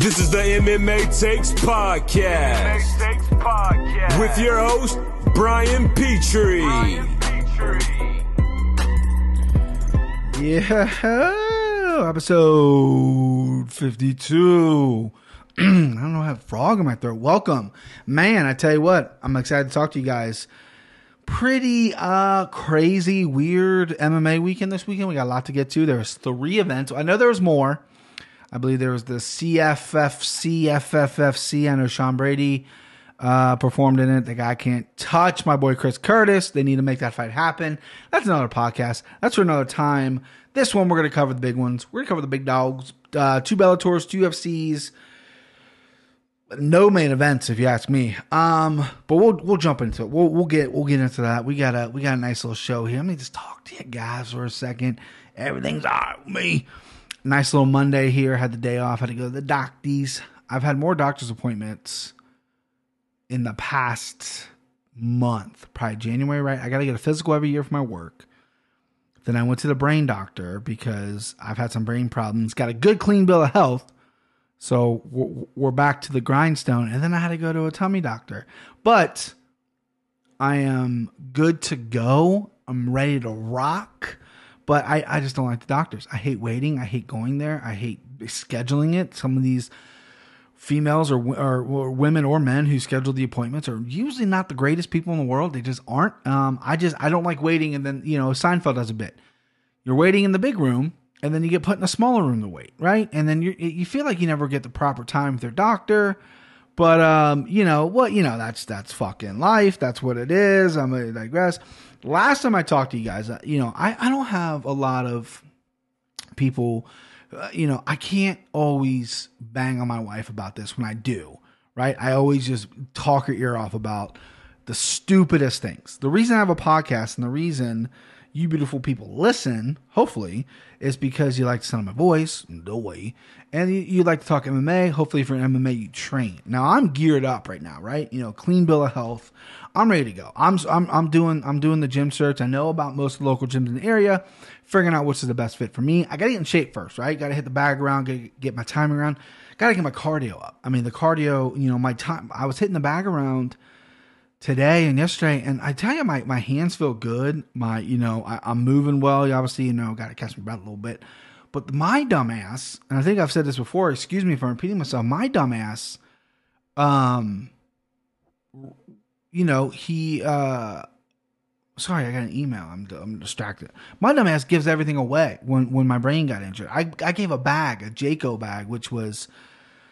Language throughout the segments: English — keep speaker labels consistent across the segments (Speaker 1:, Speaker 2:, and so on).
Speaker 1: This is the MMA Takes Podcast.
Speaker 2: MMA Takes Podcast.
Speaker 1: With your host, Brian Petrie.
Speaker 2: Brian Petrie.
Speaker 3: Yeah, episode 52. I don't know, I have a frog in my throat. Welcome. Man, I tell you what, I'm excited to talk to you guys. Pretty uh crazy, weird MMA weekend this weekend. We got a lot to get to. There was three events. I know there was more. I believe there was the CFFC, FFFC. I know Sean Brady uh, performed in it. The guy can't touch my boy Chris Curtis. They need to make that fight happen. That's another podcast. That's for another time. This one, we're going to cover the big ones. We're going to cover the big dogs. Uh, two Bellators, two UFCs. No main events, if you ask me. Um, but we'll we'll jump into it. We'll we'll get we'll get into that. We got a we got a nice little show here. Let me just talk to you guys for a second. Everything's all right with me nice little Monday here. Had the day off. Had to go to the doctors. I've had more doctor's appointments in the past month, probably January, right? I got to get a physical every year for my work. Then I went to the brain doctor because I've had some brain problems. Got a good, clean bill of health. So we're back to the grindstone. And then I had to go to a tummy doctor. But I am good to go. I'm ready to rock but I, I just don't like the doctors. I hate waiting. I hate going there. I hate scheduling it. Some of these females or, or, or women or men who schedule the appointments are usually not the greatest people in the world. They just aren't. Um, I just I don't like waiting. And then you know Seinfeld does a bit. You're waiting in the big room, and then you get put in a smaller room to wait, right? And then you you feel like you never get the proper time with your doctor. But um, you know what? You know that's that's fucking life. That's what it is. I'm gonna digress last time I talked to you guys, uh, you know, I, I don't have a lot of people, uh, you know, I can't always bang on my wife about this when I do, right? I always just talk her ear off about the stupidest things. The reason I have a podcast and the reason you beautiful people listen, hopefully, is because you like to sound my voice, no way, and you, you like to talk MMA. Hopefully, for MMA, you train. Now, I'm geared up right now, right? You know, clean bill of health. I'm ready to go. I'm I'm I'm doing I'm doing the gym search. I know about most of the local gyms in the area, figuring out which is the best fit for me. I got to get in shape first, right? Got to hit the bag around, get get my timing around. Got to get my cardio up. I mean, the cardio, you know, my time. I was hitting the bag around today and yesterday, and I tell you, my my hands feel good. My you know, I, I'm moving well. You obviously, you know, got to catch my breath a little bit. But my dumbass, and I think I've said this before. Excuse me if I'm repeating myself. My dumbass, um you know, he uh sorry, I got an email. I'm I'm distracted. My dumbass gives everything away when when my brain got injured. I I gave a bag, a Jaco bag, which was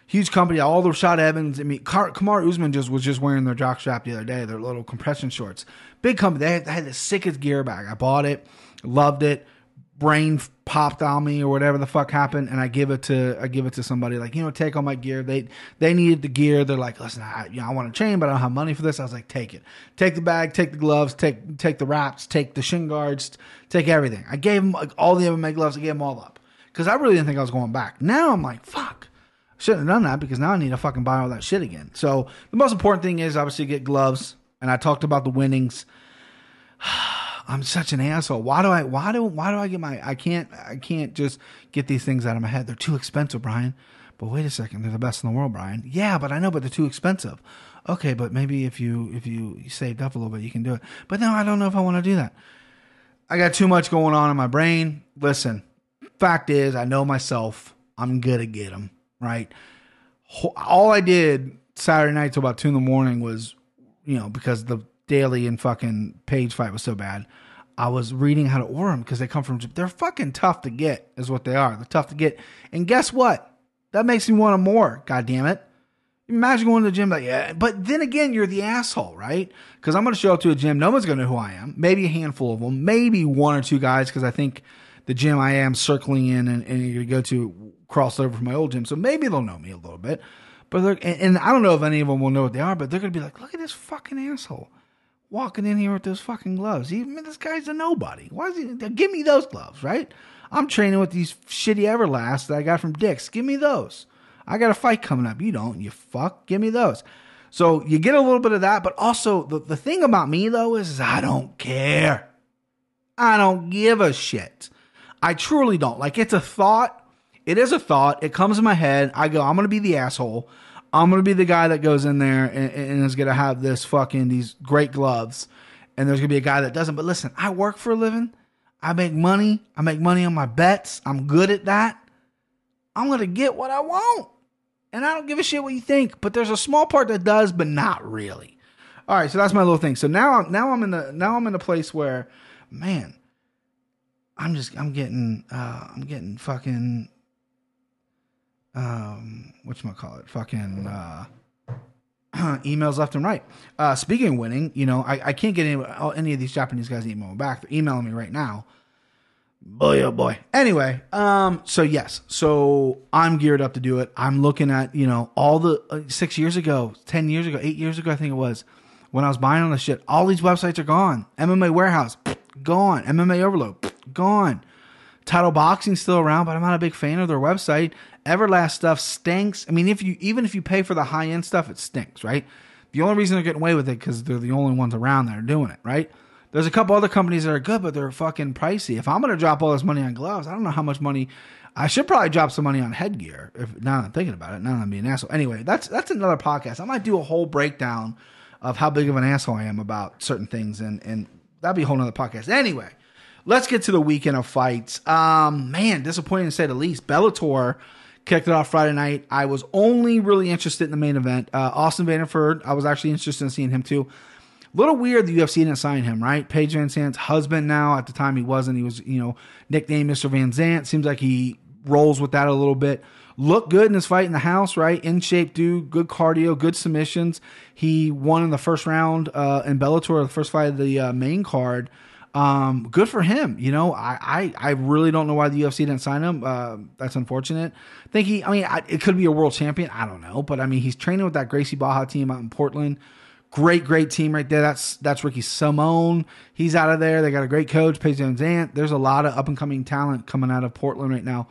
Speaker 3: huge company. All the Rashad Evans. I mean, Car- Kamaru Usman just was just wearing their jock strap the other day. Their little compression shorts. Big company. They had, they had the sickest gear bag. I bought it, loved it brain popped on me or whatever the fuck happened and I give it to I give it to somebody like you know take all my gear. They they needed the gear. They're like listen I you know I want to train but I don't have money for this. I was like take it. Take the bag take the gloves take take the wraps take the shin guards take everything. I gave them like, all the MMA gloves. I gave them all up. Because I really didn't think I was going back. Now I'm like fuck. I shouldn't have done that because now I need to fucking buy all that shit again. So the most important thing is obviously get gloves and I talked about the winnings I'm such an asshole. Why do I why do why do I get my I can't I can't just get these things out of my head. They're too expensive, Brian. But wait a second, they're the best in the world, Brian. Yeah, but I know, but they're too expensive. Okay, but maybe if you if you, saved up a little bit, you can do it. But no, I don't know if I want to do that. I got too much going on in my brain. Listen, fact is, I know myself. I'm gonna get them right. All I did Saturday night till about two in the morning was, you know, because the Daly and fucking page fight was so bad. I was reading how to order them because they come from. They're fucking tough to get, is what they are. They're tough to get. And guess what? That makes me want them more. God damn it! Imagine going to the gym like yeah. But then again, you're the asshole, right? Because I'm going to show up to a gym. No one's going to know who I am. Maybe a handful of them. Maybe one or two guys because I think the gym I am circling in and, and going to go to cross over from my old gym. So maybe they'll know me a little bit. But and, and I don't know if any of them will know what they are. But they're going to be like, look at this fucking asshole walking in here with those fucking gloves. He, man, this guy's a nobody. Why is he? Give me those gloves, right? I'm training with these shitty Everlast that I got from Dick's. Give me those. I got a fight coming up. You don't, you fuck. Give me those. So you get a little bit of that, but also the, the thing about me though is, I don't care. I don't give a shit. I truly don't. Like it's a thought. It is a thought. It comes in my head. I go, I'm to be the asshole. I'm to be the guy that goes in there and, and is to have this fucking, these great gloves. And there's to be a guy that doesn't. But listen, I work for a living. I make money. I make money on my bets. I'm good at that. I'm to get what I want. And I don't give a shit what you think. But there's a small part that does, but not really. All right, so that's my little thing. So now, I'm now I'm in the now I'm in a place where, man, I'm just I'm getting uh I'm getting fucking um you call it fucking uh emails left and right. Uh speaking of winning, you know, I, I can't get any any of these Japanese guys emailing back. They're emailing me right now. Boy oh boy. Anyway, um so yes. So I'm geared up to do it. I'm looking at, you know, all the uh, 6 years ago, 10 years ago, 8 years ago I think it was when I was buying all this shit. All these websites are gone. MMA Warehouse gone. MMA Overload gone. Title Boxing's still around, but I'm not a big fan of their website. Everlast stuff stinks. I mean, if you even if you pay for the high end stuff, it stinks, right? The only reason they're getting away with it because they're the only ones around that are doing it, right? There's a couple other companies that are good, but they're fucking pricey. If I'm gonna drop all this money on gloves, I don't know how much money. I should probably drop some money on headgear. If now I'm thinking about it, now I'm being an asshole. Anyway, that's that's another podcast. I might do a whole breakdown of how big of an asshole I am about certain things, and and that'd be a whole nother podcast. Anyway, let's get to the weekend of fights. Um, man, disappointing to say the least. Bellator kicked it off Friday night. I was only really interested in the main event. Uh, Austin Vanderford, I was actually interested in seeing him too. A little weird the UFC didn't sign him, right? Paige VanZant's husband now. At the time, he wasn't. He was, you know, nicknamed Mr. Van Zant. Seems like he rolls with that a little bit. Looked good in his fight in the house, right? In shape, dude. Good cardio, good submissions. He won in the first round uh, in Bellator, the first fight of the uh, main card. Um, good for him. You know, I, I, I really don't know why the UFC didn't sign him. Uh, that's unfortunate. I think he, I mean, I, it could be a world champion. I don't know, but I mean, he's training with that Gracie Barra team out in Portland. Great, great team right there. That's that's Ricky Simone. He's out of there. They got a great coach, Paige Zant. There's a lot of up and coming talent coming out of Portland right now.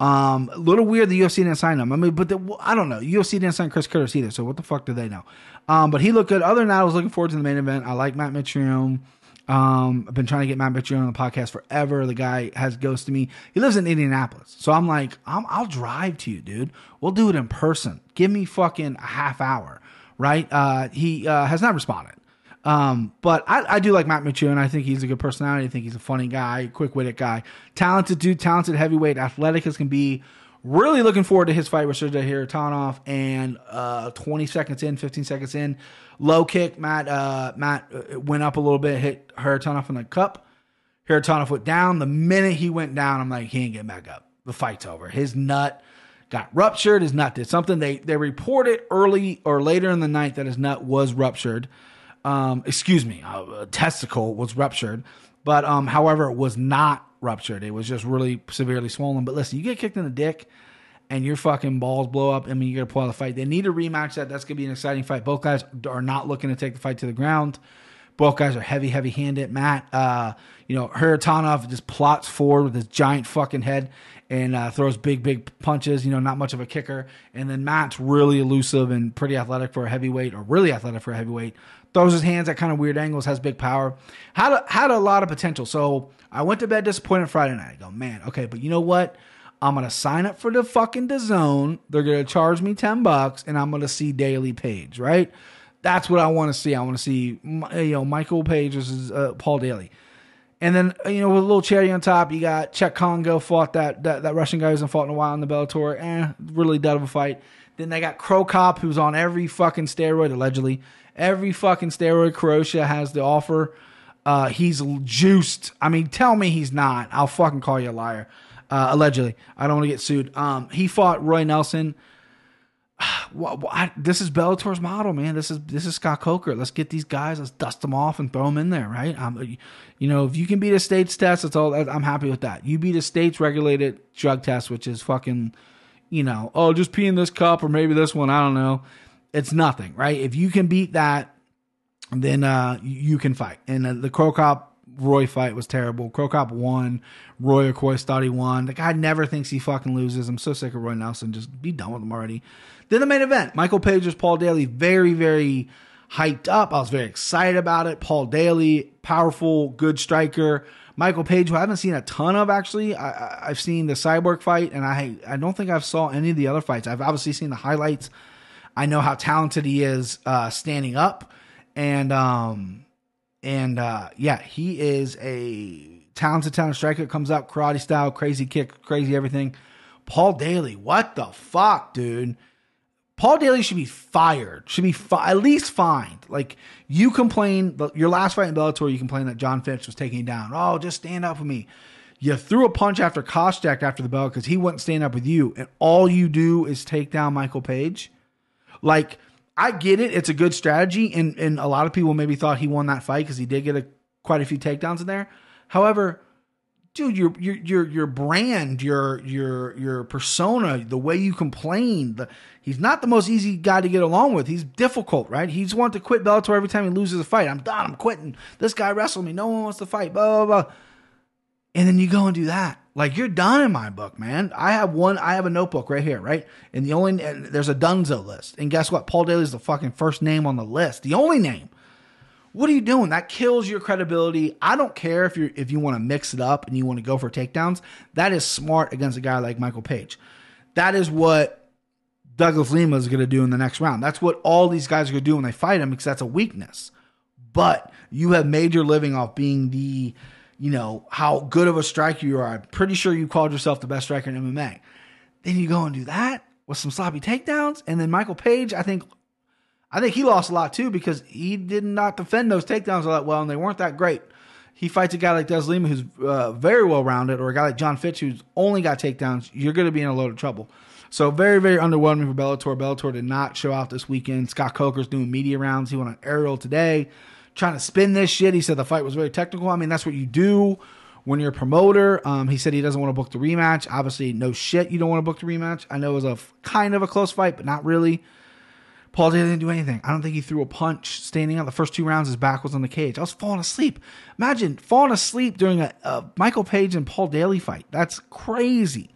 Speaker 3: Um, a little weird the UFC didn't sign him. I mean, but the, I don't know. UFC didn't sign Chris Curtis either. So what the fuck do they know? Um, but he looked good. Other than that, I was looking forward to the main event. I like Matt Mitrione. Um, I've been trying to get Matt Mitrione on the podcast forever. The guy has ghosted me. He lives in Indianapolis, so I'm like, i will drive to you, dude. We'll do it in person. Give me fucking a half hour, right? Uh, he uh, has not responded. Um, but I, I, do like Matt Mitrione. I think he's a good personality. I think he's a funny guy, quick witted guy, talented dude, talented heavyweight, athletic as can be. Really looking forward to his fight with Sergey Kharitonov. And uh, 20 seconds in, 15 seconds in, low kick. Matt uh, Matt uh, went up a little bit, hit Kharitonov in the cup. Kharitonov went down. The minute he went down, I'm like, he ain't getting back up. The fight's over. His nut got ruptured. His nut did something. They they reported early or later in the night that his nut was ruptured. Um, excuse me, a testicle was ruptured, but um, however, it was not ruptured. It was just really severely swollen. But listen, you get kicked in the dick and your fucking balls blow up. I mean, you're gonna pull out the fight. They need a rematch. That that's gonna be an exciting fight. Both guys are not looking to take the fight to the ground. Both guys are heavy, heavy handed. Matt, uh, you know, Kharitonov just plots forward with his giant fucking head and uh, throws big, big punches. You know, not much of a kicker. And then Matt's really elusive and pretty athletic for a heavyweight, or really athletic for a heavyweight. Throws his hands at kind of weird angles, has big power. Had a, had a lot of potential. So I went to bed disappointed Friday night. I go, man, okay, but you know what? I'm gonna sign up for the fucking DAZN. They're gonna charge me ten bucks, and I'm gonna see Daly Page. Right? That's what I want to see. I want to see you know Michael Page versus uh, Paul Daly. And then you know with a little cherry on top, you got Cheick Kongo fought that, that that Russian guy who hasn't fought in a while in the Bellator. Eh, really dead of a fight. Then they got Cro Cop, who's on every fucking steroid allegedly. Every fucking steroid Croatia has to offer. Uh, he's juiced. I mean, tell me he's not. I'll fucking call you a liar. Uh, allegedly, I don't want to get sued. Um, he fought Roy Nelson. this is Bellator's model, man. This is this is Scott Coker. Let's get these guys. Let's dust them off and throw them in there, right? Um, you know, if you can beat a state's test, that's all. I'm happy with that. You beat a state's regulated drug test, which is fucking, you know, oh, just pee in this cup or maybe this one. I don't know. It's nothing, right? If you can beat that, then uh, you can fight. And uh, the Cro Cop Roy fight was terrible. Cro Cop won. Roy, of course, thought he won. The guy never thinks he fucking loses. I'm so sick of Roy Nelson. Just be done with him already. Then the main event Michael Page versus Paul Daly. Very, very hyped up. I was very excited about it. Paul Daly, powerful, good striker. Michael Page, who I haven't seen a ton of actually. I, I've seen the Cyborg fight, and I I don't think I've saw any of the other fights. I've obviously seen the highlights. I know how talented he is uh, standing up, and um, and uh, yeah, he is a talented, talented striker. Comes up karate style, crazy kick, crazy everything. Paul Daly, what the fuck, dude? Paul Daly should be fired. Should be fi- at least fined. Like you complain, your last fight in Bellator, you complained that John Fitch was taking you down. Oh, just stand up for me. You threw a punch after Koscheck after the bell because he wouldn't stand up with you, and all you do is take down Michael Page. Like I get it, it's a good strategy, and and a lot of people maybe thought he won that fight because he did get a quite a few takedowns in there. However, dude, your your your your brand, your your your persona, the way you complain, the, he's not the most easy guy to get along with. He's difficult, right? He's want to quit Bellator every time he loses a fight. I'm done. I'm quitting. This guy wrestled me. No one wants to fight. Blah blah blah. And then you go and do that. Like you're done in my book, man. I have one. I have a notebook right here, right? And the only and there's a Dunzo list. And guess what? Paul Daly is the fucking first name on the list. The only name. What are you doing? That kills your credibility. I don't care if you're if you want to mix it up and you want to go for takedowns. That is smart against a guy like Michael Page. That is what Douglas Lima is going to do in the next round. That's what all these guys are going to do when they fight him because that's a weakness. But you have made your living off being the, you know, how good of a striker you are. I'm pretty sure you called yourself the best striker in MMA. Then you go and do that with some sloppy takedowns, and then Michael Page, I think I think he lost a lot too because he did not defend those takedowns all that well, and they weren't that great. He fights a guy like Des Lima who's uh, very well rounded, or a guy like John Fitch who's only got takedowns. You're going to be in a load of trouble. So very, very underwhelming for Bellator. Bellator did not show out this weekend. Scott Coker's doing media rounds. He went on Ariel today, trying to spin this shit. He said the fight was very technical. I mean, that's what you do when you're a promoter. Um, he said he doesn't want to book the rematch. Obviously, no shit, you don't want to book the rematch. I know it was a kind of a close fight, but not really. Paul Daly didn't do anything. I don't think he threw a punch standing out. The first two rounds, his back was on the cage. I was falling asleep. Imagine falling asleep during a, a Michael Page and Paul Daly fight. That's crazy.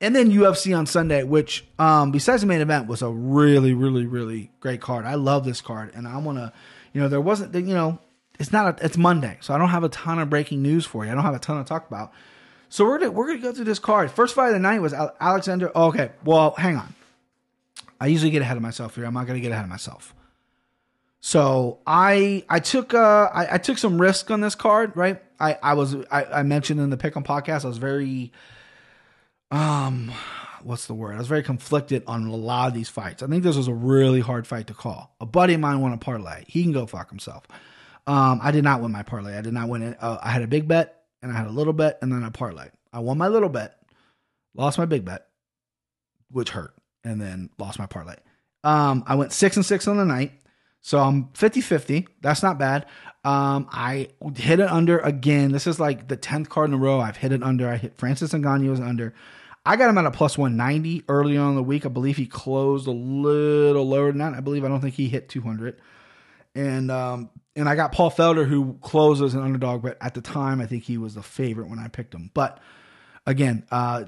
Speaker 3: And then UFC on Sunday, which um, besides the main event was a really, really, really great card. I love this card, and I want to, you know, there wasn't, you know, it's not, a, it's Monday, so I don't have a ton of breaking news for you. I don't have a ton to talk about. So we're gonna we're gonna go through this card. First fight of the night was Alexander. Oh, okay, well, hang on. I usually get ahead of myself here. I'm not to get ahead of myself. So I I took uh I, I, took some risk on this card, right? I I was I, I mentioned in the pick Pick'em podcast I was very um what's the word? I was very conflicted on a lot of these fights. I think this was a really hard fight to call. A buddy of mine won a parlay. He can go fuck himself. Um, I did not win my parlay. I did not win it. Uh, I had a big bet and I had a little bet and then a parlay. I won my little bet, lost my big bet, which hurt and then lost my parlay. Um, I went six and six on the night. So I'm 50 50. That's not bad. Um, I hit it under again. This is like the 10th card in a row. I've hit it under. I hit Francis Ngannou was under. I got him at a plus 190 early on in the week. I believe he closed a little lower than that. I believe I don't think he hit 200. And um, and I got Paul Felder who closed as an underdog, but at the time I think he was the favorite when I picked him. But again, uh,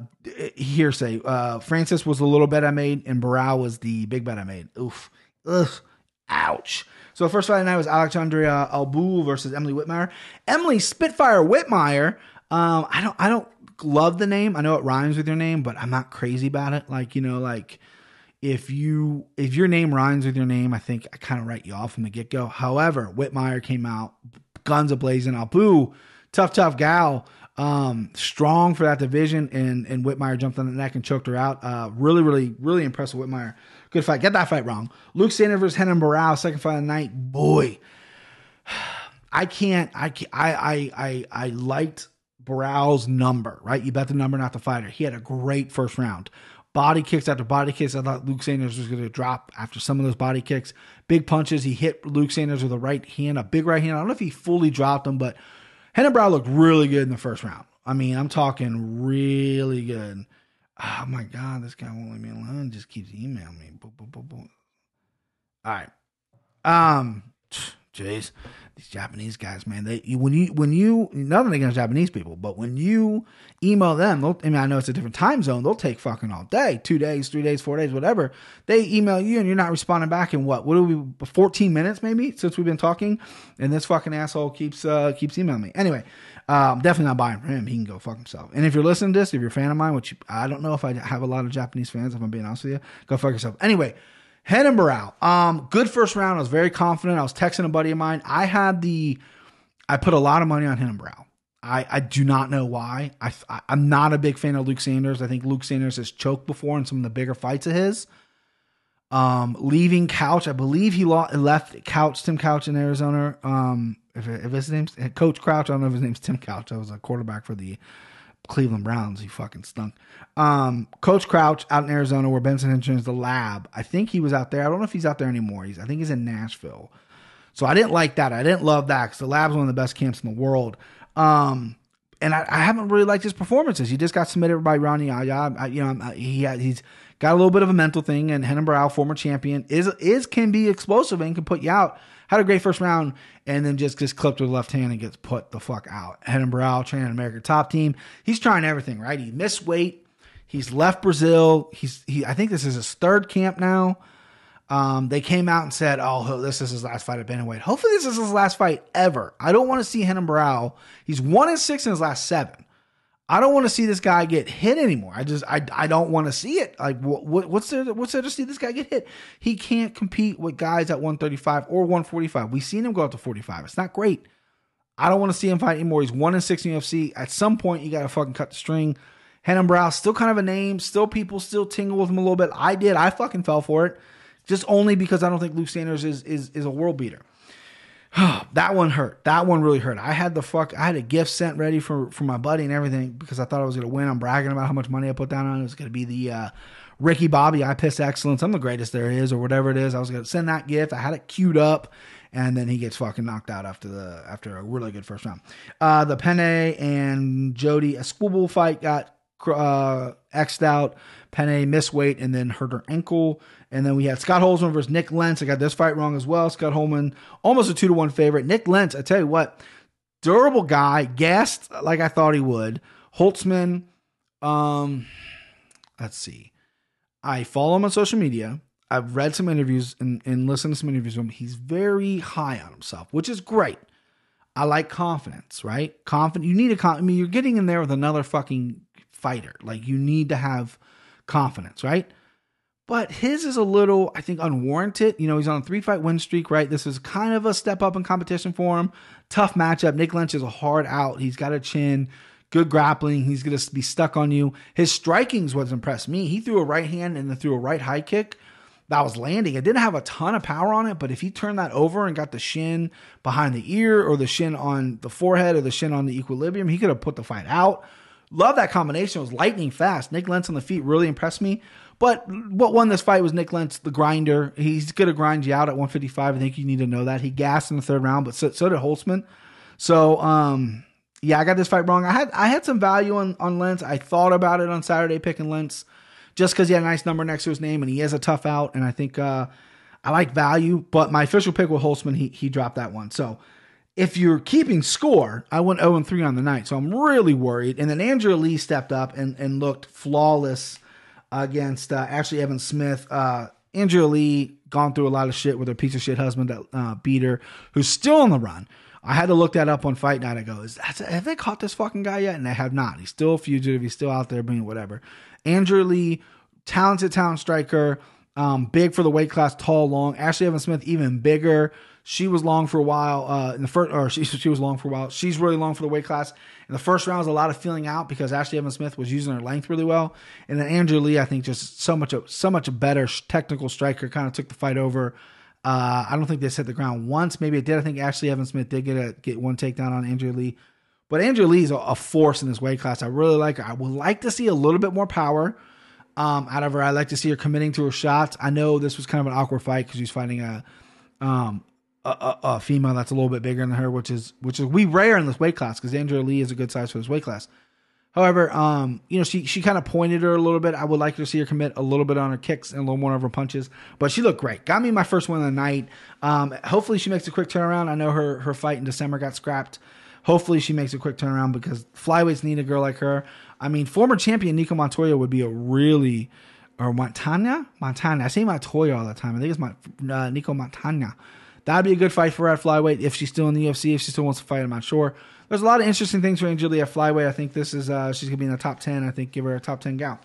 Speaker 3: hearsay. Uh, Francis was the little bet I made, and Barao was the big bet I made. Oof. Ugh. Ouch. So first fight of the night was Alexandria Albu versus Emily Whitmire. Emily Spitfire Whitmire. Um, I don't I don't love the name. I know it rhymes with your name, but I'm not crazy about it. Like, you know, like if you if your name rhymes with your name, I think I kind of write you off from the get go. However, Whitmire came out, guns a blazing. Albu, tough, tough gal um, strong for that division, and and Whitmire jumped on the neck and choked her out. Uh, really, really, really impressed with Whitmire. Good fight. Get that fight wrong. Luke Sanders versus Renan Barao, second fight of the night. Boy, I can't. I I I I, I liked Barao's number. Right, you bet the number, not the fighter. He had a great first round. Body kicks after body kicks. I thought Luke Sanders was going to drop after some of those body kicks. Big punches. He hit Luke Sanders with a right hand, a big right hand. I don't know if he fully dropped him, but Renan Barao looked really good in the first round. I mean, I'm talking really good. Oh my God, this guy won't leave me alone. Just keeps emailing me. All right. Um, jeez, these Japanese guys, man. They when you when you nothing against Japanese people, but when you email them, I mean, I know it's a different time zone. They'll take fucking all day, two days, three days, four days, whatever. They email you and you're not responding back in what? What do we? Fourteen minutes maybe since we've been talking, and this fucking asshole keeps uh keeps emailing me. Anyway, I'm definitely not buying from him. He can go fuck himself. And if you're listening to this, if you're a fan of mine, which I don't know if I have a lot of Japanese fans, if I'm being honest with you, go fuck yourself. Anyway. And Um, good first round. I was very confident. I was texting a buddy of mine. I had the, I put a lot of money on and I, I do not know why. I, I am not a big fan of Luke Sanders. I think Luke Sanders has choked before in some of the bigger fights of his. Um, leaving Couch, I believe he left Couch Tim Couch in Arizona. Um, if, if his name's Coach Crouch, I don't know if his name's Tim Couch. I was a quarterback for the Cleveland Browns. He fucking stunk. Um, Coach Crouch out in Arizona, where Benson Henderson the lab. I think he was out there. I don't know if he's out there anymore. He's I think he's in Nashville. So I didn't like that. I didn't love that because the lab's one of the best camps in the world. Um, and I, I, haven't really liked his performances. He just got submitted by Rani Yahya. I, you know, he he's got a little bit of a mental thing. And Renan Barão, former champion, is is can be explosive and can put you out had a great first round, and then just gets clipped with left hand and gets put the fuck out. Renan Barão training American top team. He's trying everything, right? He missed weight. He's left Brazil. He's he. I think this is his third camp now. Um, they came out and said, "Oh, this is his last fight at bantamweight. Hopefully, this is his last fight ever. I don't want to see Renan Barão. He's one in six in his last seven. I don't want to see this guy get hit anymore. I just I, I don't want to see it. Like what, what, what's there what's there to see this guy get hit? He can't compete with guys at 135 or 145. We've seen him go up to 45. It's not great. I don't want to see him fight anymore. He's one in six in UFC. At some point, you got to fucking cut the string. Renan Barão still kind of a name. Still people still tingle with him a little bit. I did. I fucking fell for it, just only because I don't think Luke Sanders is is is a world beater. that one hurt. That one really hurt. I had the fuck. I had a gift sent ready for for my buddy and everything because I thought I was gonna win. I'm bragging about how much money I put down on it. It was gonna be the uh, Ricky Bobby I Piss Excellence. I'm the greatest there is, or whatever it is. I was gonna send that gift. I had it queued up, and then he gets fucking knocked out after the after a really good first round. Uh, the Penne and Jodie Esquibel fight got uh, xed out. Penne missed weight and then hurt her ankle. And then we had Scott Holtzman versus Nick Lentz. I got this fight wrong as well. Scott Holtzman, almost a two to one favorite. Nick Lentz, I tell you what, durable guy, gassed like I thought he would. Holtzman, um, let's see. I follow him on social media. I've read some interviews and, and listened to some interviews with him. He's very high on himself, which is great. I like confidence, right? Confident. You need a con. I mean, you're getting in there with another fucking fighter. Like you need to have confidence, right? But his is a little, I think, unwarranted. You know, he's on a three fight win streak, right? This is kind of a step up in competition for him. Tough matchup. Nick Lentz is a hard out. He's got a chin, good grappling. He's going to be stuck on you. His striking is what's impressed me. He threw a right hand and then threw a right high kick that was landing. It didn't have a ton of power on it, but if he turned that over and got the shin behind the ear or the shin on the forehead or the shin on the equilibrium, he could have put the fight out. Love that combination. It was lightning fast. Nick Lentz on the feet really impressed me. But what won this fight was Nick Lentz, the grinder. He's going to grind you out at 155. I think you need to know that. He gassed in the third round, but so, so did Holtzman. So, um, yeah, I got this fight wrong. I had I had some value on, on Lentz. I thought about it on Saturday picking Lentz just because he had a nice number next to his name and he is a tough out. And I think uh, I like value, but my official pick with Holtzman, he, he dropped that one. So if you're keeping score, I went 0 3 on the night. So I'm really worried. And then Andrea Lee stepped up and, and looked flawless against uh, Ashley Evans Smith. Uh, Andrea Lee gone through a lot of shit with her piece of shit husband that uh, beat her, who's still on the run. I had to look that up on Fight Night. I go, is that, have they caught this fucking guy yet? And they have not. He's still a fugitive. He's still out there being whatever. Andrea Lee, talented talent striker, um, big for the weight class, tall, long. Ashley Evans Smith, even bigger. She was long for a while. Uh, in the first, or she, she was long for a while. She's really long for the weight class. In the first round was a lot of feeling out because Ashley Evans Smith was using her length really well, and then Andrea Lee, I think, just so much so much better technical striker, kind of took the fight over. Uh, I don't think they set the ground once. Maybe it did. I think Ashley Evans Smith did get a get one takedown on Andrea Lee, but Andrea Lee is a, a force in this weight class. I really like her. I would like to see a little bit more power um, out of her. I like to see her committing to her shots. I know this was kind of an awkward fight because she's fighting a um, a, a, female that's a little bit bigger than her, which is which is we rare in this weight class because Andrea Lee is a good size for this weight class. However, um, you know, she she kind of pointed her a little bit. I would like to see her commit a little bit on her kicks and a little more of her punches. But she looked great. Got me my first win of the night. Um, hopefully she makes a quick turnaround. I know her her fight in December got scrapped. Hopefully she makes a quick turnaround because flyweights need a girl like her. I mean, former champion Nico Montoya would be a really or Montana, Montana. I say Montoya all the time. I think it's my uh, Nico Montana. That'd be a good fight for her at flyweight if she's still in the UFC. If she still wants to fight, I'm not sure. There's a lot of interesting things for Angelia flyweight. I think this is uh, she's gonna be in the top ten. I think give her a top ten gal.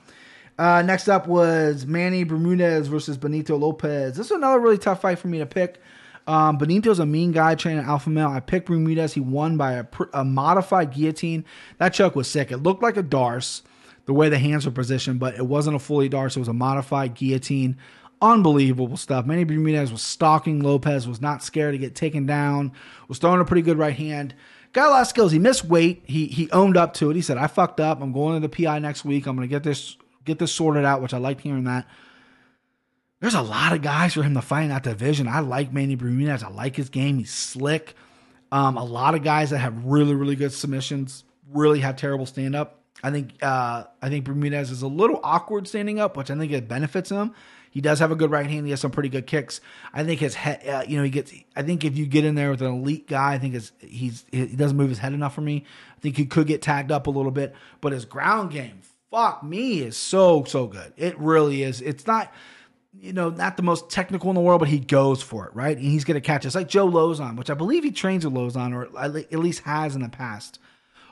Speaker 3: Uh, next up was Manny Bermudez versus Benito Lopez. This is another really tough fight for me to pick. Um, Benito's a mean guy training alpha male. I picked Bermudez. He won by a, a modified guillotine. That choke was sick. It looked like a Darce, the way the hands were positioned, but it wasn't a fully Darce. It was a modified guillotine. Unbelievable stuff. Manny Bermudez was stalking Lopez, was not scared to get taken down, was throwing a pretty good right hand. Got a lot of skills. He missed weight. He he owned up to it. He said, "I fucked up. I'm going to the PI next week. I'm going to get this get this sorted out." Which I liked hearing that. There's a lot of guys for him to fight in that division. I like Manny Bermudez. I like his game. He's slick. Um, a lot of guys that have really really good submissions really have terrible stand up. I think uh, I think Bermudez is a little awkward standing up, which I think it benefits him. He does have a good right hand. He has some pretty good kicks. I think his head, uh, you know, he gets. I think if you get in there with an elite guy, I think his, he's he doesn't move his head enough for me. I think he could get tagged up a little bit, but his ground game, fuck me, is so so good. It really is. It's not. You know, not the most technical in the world, but he goes for it, right? And he's going to catch us like Joe Lauzon, which I believe he trains with Lauzon, or at least has in the past.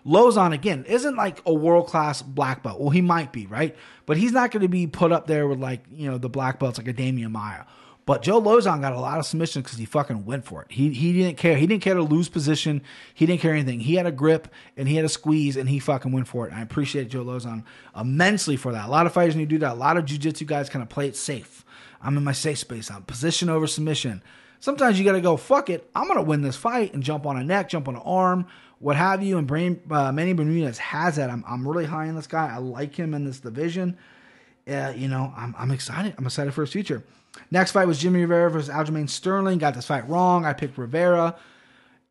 Speaker 3: Lauzon again isn't like a world class black belt. Well, he might be, right? But he's not going to be put up there with like you know the black belts like a Demian Maia. But Joe Lauzon got a lot of submissions because he fucking went for it. He he didn't care. He didn't care to lose position. He didn't care anything. He had a grip and he had a squeeze and he fucking went for it. And I appreciate Joe Lauzon immensely for that. A lot of fighters need to do that. A lot of jiu-jitsu guys kind of play it safe. I'm in my safe space. I'm position over submission. Sometimes you got to go, fuck it. I'm going to win this fight and jump on a neck, jump on an arm, what have you. And Brain, uh, Manny Bermudez has that. I'm, I'm really high on this guy. I like him in this division. Uh, you know, I'm, I'm excited. I'm excited for his future. Next fight was Jimmy Rivera versus Aljamain Sterling. Got this fight wrong. I picked Rivera.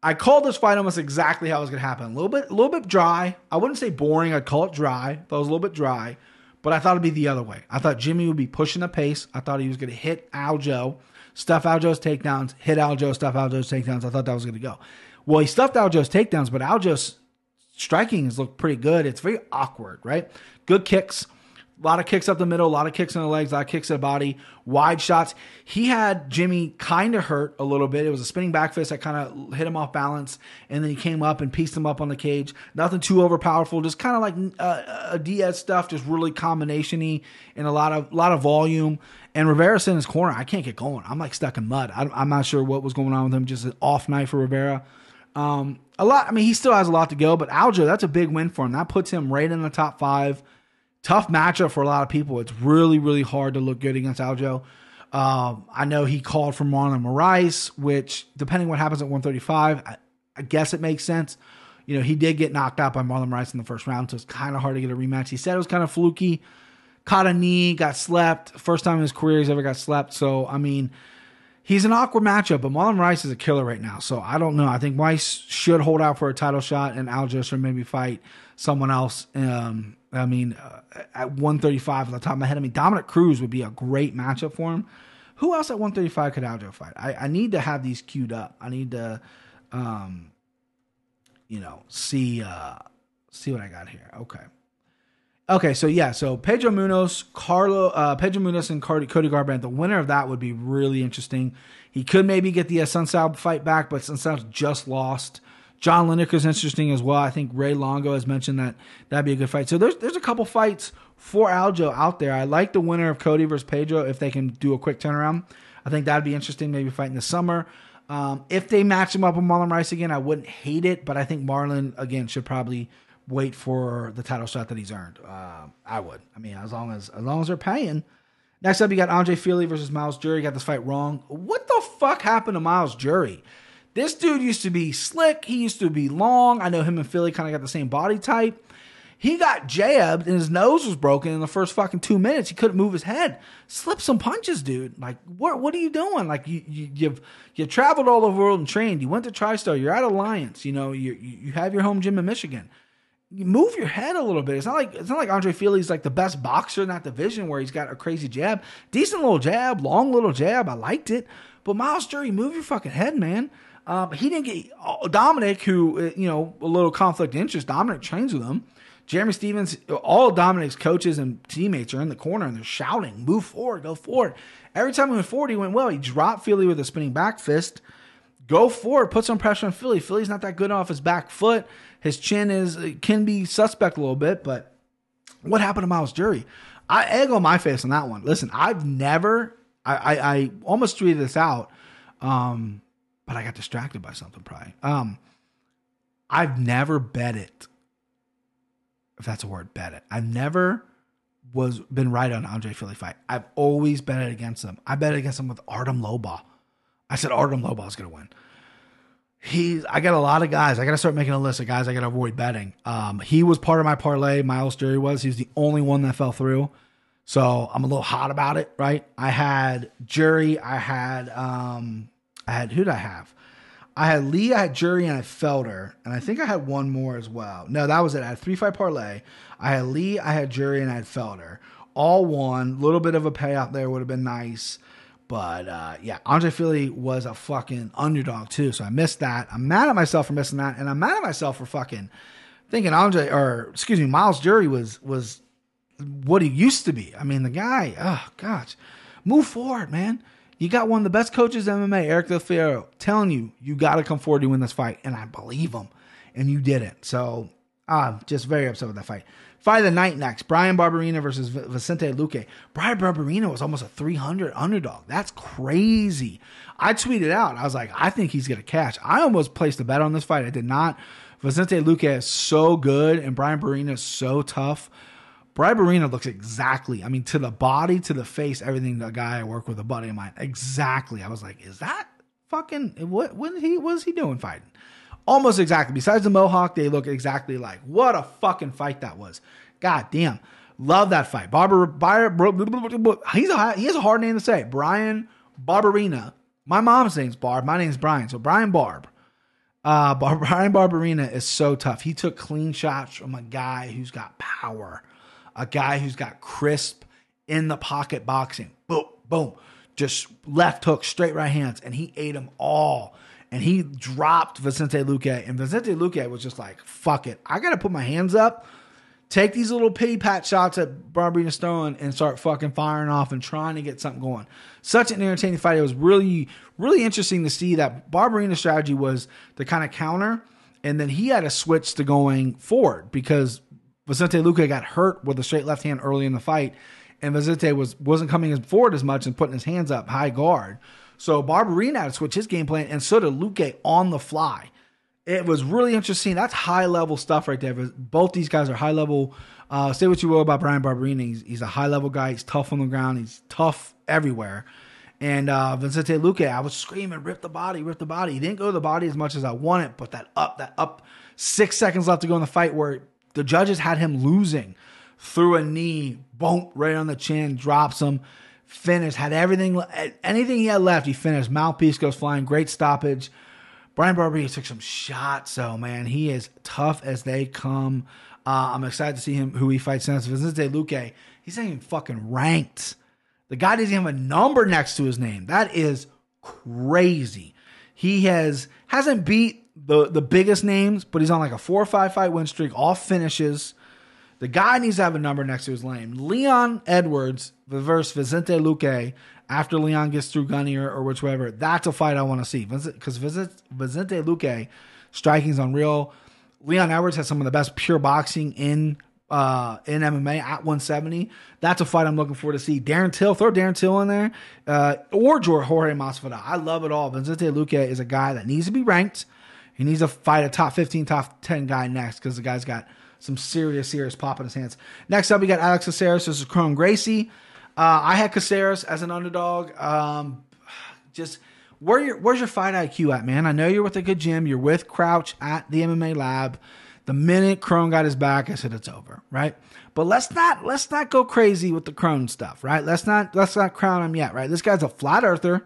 Speaker 3: I called this fight almost exactly how it was going to happen. A little bit, a little bit dry. I wouldn't say boring. I'd call it dry. It was a little bit dry, but I thought it'd be the other way. I thought Jimmy would be pushing the pace. I thought he was going to hit Aljo, stuff Aljo's takedowns, hit Aljo, stuff Aljo's takedowns. I thought that was going to go. Well, he stuffed Aljo's takedowns, but Aljo's striking has looked pretty good. It's very awkward, right? Good kicks. A lot of kicks up the middle, a lot of kicks in the legs, a lot of kicks in the body, wide shots. He had Jimmy kind of hurt a little bit. It was a spinning back fist that kind of hit him off balance, and then he came up and pieced him up on the cage. Nothing too overpowerful, just kind of like uh, a Diaz stuff, just really combinationy and a lot of lot of volume. And Rivera's in his corner. I can't get going. I'm like stuck in mud. I'm not sure what was going on with him. Just an off night for Rivera. Um, a lot. I mean, he still has a lot to go, but Aljo, that's a big win for him. That puts him right in the top five. Tough matchup for a lot of people. It's really, really hard to look good against Aljo. Um, I know he called for Marlon Moraes, which, depending what happens at 135, I, I, guess it makes sense. You know, he did get knocked out by Marlon Moraes in the first round, so it's kind of hard to get a rematch. He said it was kind of fluky. Caught a knee, got slept. First time in his career he's ever got slept. So, I mean, he's an awkward matchup, but Marlon Moraes is a killer right now. So I don't know. I think Moraes should hold out for a title shot, and Aljo should maybe fight someone else. Um, I mean, uh, at 135 on the top of my head, I mean, Dominic Cruz would be a great matchup for him. Who else at 135 could Aljo fight? I, I need to have these queued up. I need to, um, you know, see uh, see what I got here. Okay. Okay, so yeah, so Pedro Munhoz, Carlo, uh, Pedro Munhoz, and Cody, Cody Garbrandt. The winner of that would be really interesting. He could maybe get the uh, fight back, but Sunsao's just lost. John Lineker's interesting as well. I think Ray Longo has mentioned that that'd be a good fight. So there's there's a couple fights for Aljo out there. I like the winner of Cody versus Pedro if they can do a quick turnaround. I think that'd be interesting. Maybe fight in the summer. Um, if they match him up with Marlon Moraes again, I wouldn't hate it, but I think Marlon again should probably wait for the title shot that he's earned. Uh, I would. I mean, as long as as long as they're paying. Next up, you got Andre Fili versus Myles Jury. Got this fight wrong. What the fuck happened to Myles Jury? This dude used to be slick. He used to be long. I know him and Fili kind of got the same body type. He got jabbed and his nose was broken in the first fucking two minutes. He couldn't move his head. Slip some punches, dude. Like, what? What are you doing? Like, you, you you've you traveled all over the world and trained. You went to TriStar. You're at Alliance. You know, you you have your home gym in Michigan move your head a little bit. It's not like it's not like Andre Fili's like the best boxer in that division where he's got a crazy jab. Decent little jab, long little jab. I liked it. But Myles Jury, move your fucking head, man. Um, he didn't get uh, Dominic, who uh, you know a little conflict interest. Dominic trains with him. Jeremy Stephens, all Dominic's coaches and teammates are in the corner and they're shouting, "Move forward, go forward!" Every time he went forward, he went well. He dropped Fili with a spinning back fist. Go forward, put some pressure on Fili. Fili's not that good off his back foot. His chin is can be suspect a little bit, but what happened to Myles Jury? I egg on my face on that one. Listen, I've never, I, I, I almost tweeted this out, um, but I got distracted by something probably. Um, I've never bet it, if that's a word, bet it. I've never was been right on Andre Fili fight. I've always bet it against him. I bet against him with Artem Lobov. I said Artem Lobov is going to win he's I got a lot of guys. I got to start making a list of guys I got to avoid betting. Um, he was part of my parlay. Myles Jury was. He was the only one that fell through. So I'm a little hot about it, right? I had Jury. I had um, I had who did I have? I had Lee. I had Jury, and I had Felder, and I think I had one more as well. No, that was it. I had three fight parlay. I had Lee. I had Jury, and I had Felder. All one. Little bit of a payout there would have been nice. But uh, yeah, Andre Fili was a fucking underdog too, so I missed that. I'm mad at myself for missing that, and I'm mad at myself for fucking thinking Andre or excuse me, Myles Jury was was what he used to be. I mean, the guy, oh gosh, move forward, man. You got one of the best coaches in MMA, Eric Del telling you you got to come forward to win this fight, and I believe him, and you didn't. So I'm just very upset with that fight. Fight of the night next. Bryan Barberena versus Vicente Luque. Bryan Barberena was almost a 300 underdog. That's crazy. I tweeted out, I was like, I think he's going to catch. I almost placed a bet on this fight. I did not. Vicente Luque is so good and Bryan Barberena is so tough. Bryan Barberena looks exactly, I mean, to the body, to the face, everything the guy I work with, a buddy of mine, exactly. I was like, is that fucking, what, what, he, what is he doing fighting? Almost exactly. Besides the Mohawk, they look exactly like. What a fucking fight that was. God damn. Love that fight. Barber, Barber he's a, he has a hard name to say. Bryan Barberena. My mom's name's Barb. My name's Brian. So Brian Barb. Uh, Bryan Barberena is so tough. He took clean shots from a guy who's got power, a guy who's got crisp in the pocket boxing. Boom, boom. Just left hook, straight right hands, and he ate them all and he dropped Vicente Luque. And Vicente Luque was just like, fuck it. I got to put my hands up, take these little pity pat shots at Barberena Stone and start fucking firing off and trying to get something going. Such an entertaining fight. It was really, really interesting to see that Barberena's strategy was to kind of counter. And then he had to switch to going forward because Vicente Luque got hurt with a straight left hand early in the fight. And Vicente was, wasn't coming forward as much and putting his hands up high guard. So Barberena had to switch his game plan, and so did Luque on the fly. It was really interesting. That's high level stuff right there. Both these guys are high level. Uh, say what you will about Bryan Barberena. He's, he's a high level guy. He's tough on the ground. He's tough everywhere. And uh, Vicente Luque, I was screaming, rip the body, rip the body. He didn't go to the body as much as I wanted, but that up, that up, six seconds left to go in the fight where the judges had him losing through a knee, boom, right on the chin, drops him finished, had everything, anything he had left, he finished. Mouthpiece goes flying, great stoppage. Brian Barber took some shots, so man, he is tough as they come. Uh, I'm excited to see him who he fights next. Vicente Luque, he's not even fucking ranked. The guy doesn't have a number next to his name. That is crazy. He has hasn't beat the the biggest names, but he's on like a four or five fight win streak, all finishes. The guy needs to have a number next to his name. Leon Edwards versus Vicente Luque after Leon gets through Gunny or, or whichever. That's a fight I want to see. Because Vicente Luque striking is unreal. Leon Edwards has some of the best pure boxing in uh, in MMA at 170. That's a fight I'm looking forward to see. Darren Till, throw Darren Till in there, uh, or Jorge Masvidal. I love it all. Vicente Luque is a guy that needs to be ranked. He needs to fight a top 15, top 10 guy next because the guy's got some serious, serious pop in his hands. Next up, we got Alex Caceres versus Kron Gracie. Uh, I had Caceres as an underdog. Um, just where your where's your fight IQ at, man? I know you're with a good gym. You're with Crouch at the MMA lab. The minute Kron got his back, I said it's over, right? But let's not let's not go crazy with the Kron stuff, right? Let's not let's not crown him yet, right? This guy's a flat earther.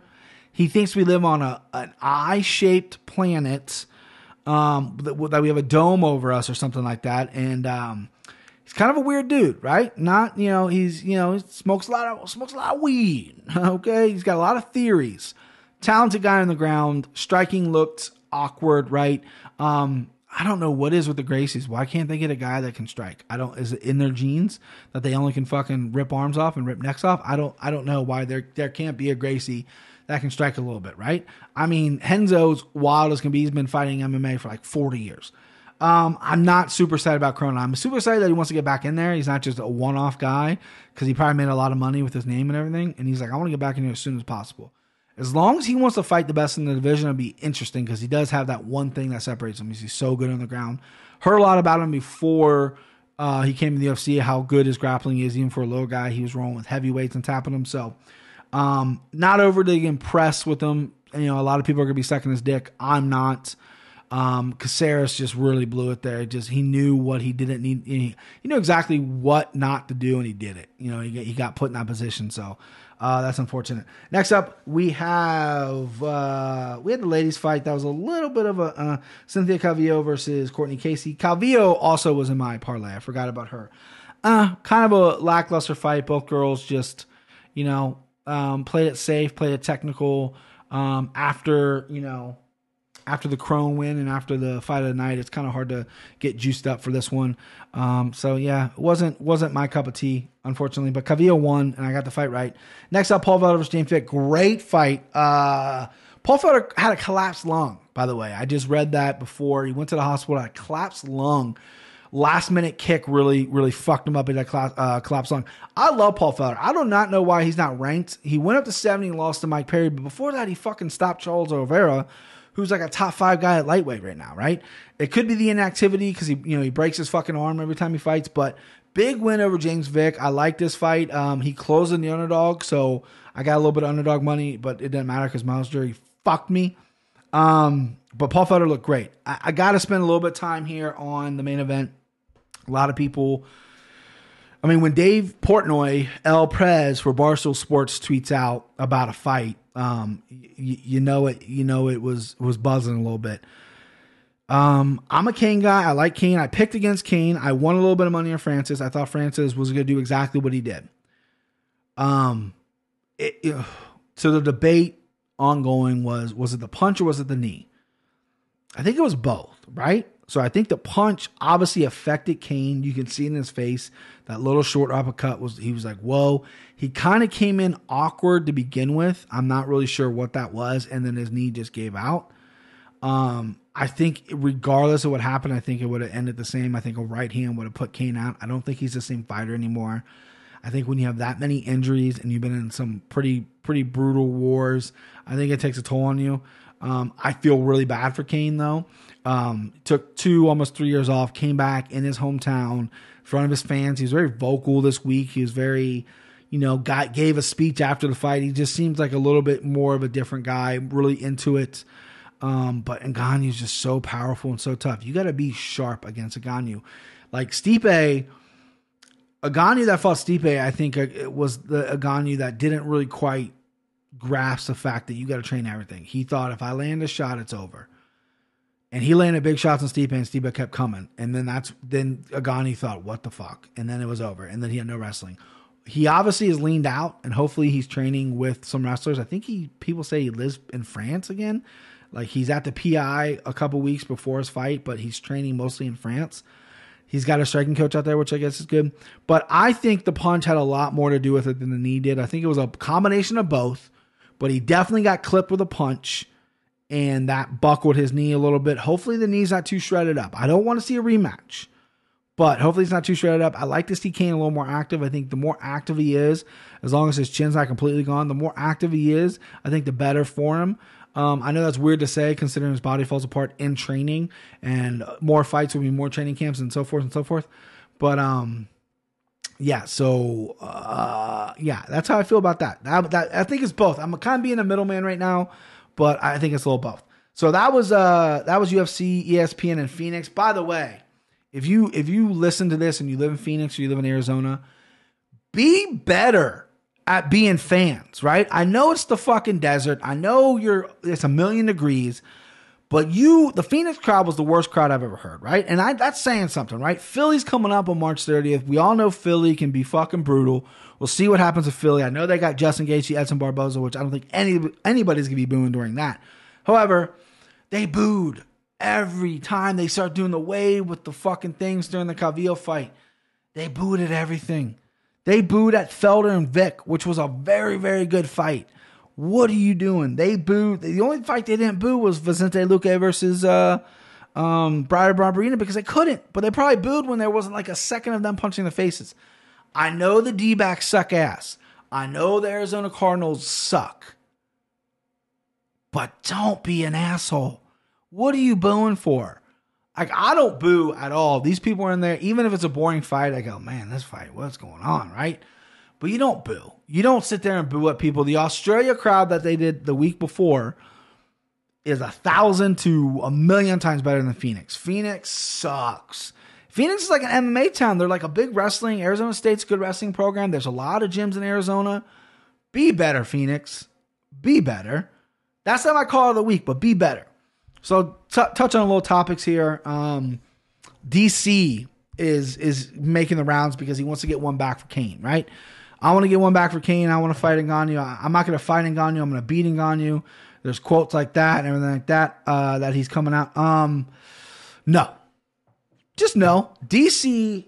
Speaker 3: He thinks we live on a an eye shaped planet um, that, we have a dome over us or something like that, and um, he's kind of a weird dude, right? Not you know he's you know he smokes a lot of smokes a lot of weed. Okay, he's got a lot of theories. Talented guy on the ground, striking looked awkward, right? Um, I don't know what is with the Gracies. Why can't they get a guy that can strike? I don't. Is it in their genes that they only can fucking rip arms off and rip necks off? I don't. I don't know why there there can't be a Gracie that can strike a little bit, right? I mean, Henzo's wild as can be. He's been fighting MMA for like forty years. Um, I'm not super excited about Corona. I'm super excited that he wants to get back in there. He's not just a one-off guy because he probably made a lot of money with his name and everything. And he's like, I want to get back in here as soon as possible. As long as he wants to fight the best in the division, it'll be interesting because he does have that one thing that separates him. He's so good on the ground. Heard a lot about him before uh, he came to the UFC, how good his grappling is, even for a low guy. He was rolling with heavyweights and tapping them. So, um, not overly impressed with him. You know, a lot of people are to be sucking his dick. I'm not. Um, Caceres just really blew it there. Just he knew what he didn't need. He, he knew exactly what not to do, and he did it. You know, he, he got put in that position. So uh, that's unfortunate. Next up, we have uh, we had the ladies fight. That was a little bit of a uh, Cynthia Calvillo versus Courtney Casey. Calvillo also was in my parlay. I forgot about her. Uh, kind of a lackluster fight. Both girls just, you know, um, played it safe, played it technical. Um, after you know after the Kron win and after the fight of the night, it's kind of hard to get juiced up for this one. Um, so yeah, it wasn't wasn't my cup of tea, unfortunately. But Calvillo won, and I got the fight right. Next up, Paul Felder versus James Vick. Great fight. Uh, Paul Felder had a collapsed lung, by the way. I just read that before he went to the hospital. Had a collapsed lung. Last minute kick really, really fucked him up in that uh, collapsed lung. I love Paul Felder. I do not know why he's not ranked. He went up to 70 and lost to Mike Perry, but before that, he fucking stopped Charles Oliveira who's like a top five guy at lightweight right now, right? It could be the inactivity because he, you know, he breaks his fucking arm every time he fights, but big win over James Vick. I like this fight. Um, he closed in the underdog, so I got a little bit of underdog money, but it didn't matter because Myles Jury fucked me. Um, but Paul Felder looked great. I, I got to spend a little bit of time here on the main event. A lot of people. I mean, when Dave Portnoy, El Prez for Barstool Sports tweets out about a fight, um, you, you know it. You know it was was buzzing a little bit. Um, I'm a Cain guy. I like Cain. I picked against Cain. I won a little bit of money on Francis. I thought Francis was going to do exactly what he did. Um, it, it, so the debate ongoing was was it the punch or was it the knee? I think it was both, right? So I think the punch obviously affected Cain. You can see in his face that little short uppercut was he was like, whoa. He kind of came in awkward to begin with. I'm not really sure what that was, and then his knee just gave out. Um, I think regardless of what happened, I think it would have ended the same. I think a right hand would have put Cain out. I don't think he's the same fighter anymore. I think when you have that many injuries and you've been in some pretty pretty brutal wars, I think it takes a toll on you. Um, I feel really bad for Cain though. Um, took two, almost three years off, came back in his hometown, in front of his fans. He was very vocal this week. He was very, you know, got gave a speech after the fight. He just seems like a little bit more of a different guy, really into it. Um, but Ngannou is just so powerful and so tough. You got to be sharp against Ngannou. Like Stipe, Ngannou that fought Stipe, I think uh, it was the Ngannou that didn't really quite grasp the fact that you got to train everything. He thought if I land a shot, it's over. And he landed big shots on Stipe, and Stipe kept coming. And then that's then Ngannou thought, "What the fuck?" And then it was over. And then he had no wrestling. He obviously has leaned out, and hopefully he's training with some wrestlers. I think he people say he lives in France again. Like he's at the PI a couple weeks before his fight, but he's training mostly in France. He's got a striking coach out there, which I guess is good. But I think the punch had a lot more to do with it than the knee did. I think it was a combination of both, but he definitely got clipped with a punch and that buckled his knee a little bit. Hopefully the knee's not too shredded up. I don't want to see a rematch, but hopefully it's not too shredded up. I like to see Cain a little more active. I think the more active he is, as long as his chin's not completely gone, the more active he is, I think the better for him. Um, I know that's weird to say considering his body falls apart in training and more fights will be more training camps and so forth and so forth. But um, yeah, so uh, yeah, that's how I feel about that. that. That I think it's both. I'm kind of being a middleman right now but I think it's a little both. So that was uh that was UFC, ESPN, and Phoenix. By the way, if you if you listen to this and you live in Phoenix or you live in Arizona, be better at being fans, right? I know it's the fucking desert. I know you're it's a million degrees, But you, the Phoenix crowd was the worst crowd I've ever heard, right? And I, that's saying something, right? Philly's coming up on March 30th. We all know Philly can be fucking brutal. We'll see what happens with Philly. I know they got Justin Gaethje, Edson Barboza, which I don't think any anybody's gonna be booing during that. However, they booed every time they start doing the wave with the fucking things during the Calvillo fight. They booed at everything. They booed at Felder and Vick, which was a very, very good fight. What are you doing? They booed. The only fight they didn't boo was Vicente Luque versus uh, um, Bryan Barberena because they couldn't. But they probably booed when there wasn't like a second of them punching the faces. I know the D backs suck ass. I know the Arizona Cardinals suck. But don't be an asshole. What are you booing for? Like I don't boo at all. These people are in there, even if it's a boring fight. I go, man, this fight, what's going on, right? But you don't boo. You don't sit there and boo at people. The Australia crowd that they did the week before is a thousand to a million times better than Phoenix. Phoenix sucks. Phoenix is like an MMA town. They're like a big wrestling. Arizona State's good wrestling program. There's a lot of gyms in Arizona. Be better, Phoenix. Be better. That's not my call of the week, but be better. So t- touch on a little topics here. Um, DC is is making the rounds because he wants to get one back for Cain, right? I want to get one back for Cain. I want to fight Ngannou. I- I'm not going to fight Ngannou. I'm going to beat Ngannou. There's quotes like that and everything like that uh, that he's coming out. Um, no, just no. DC.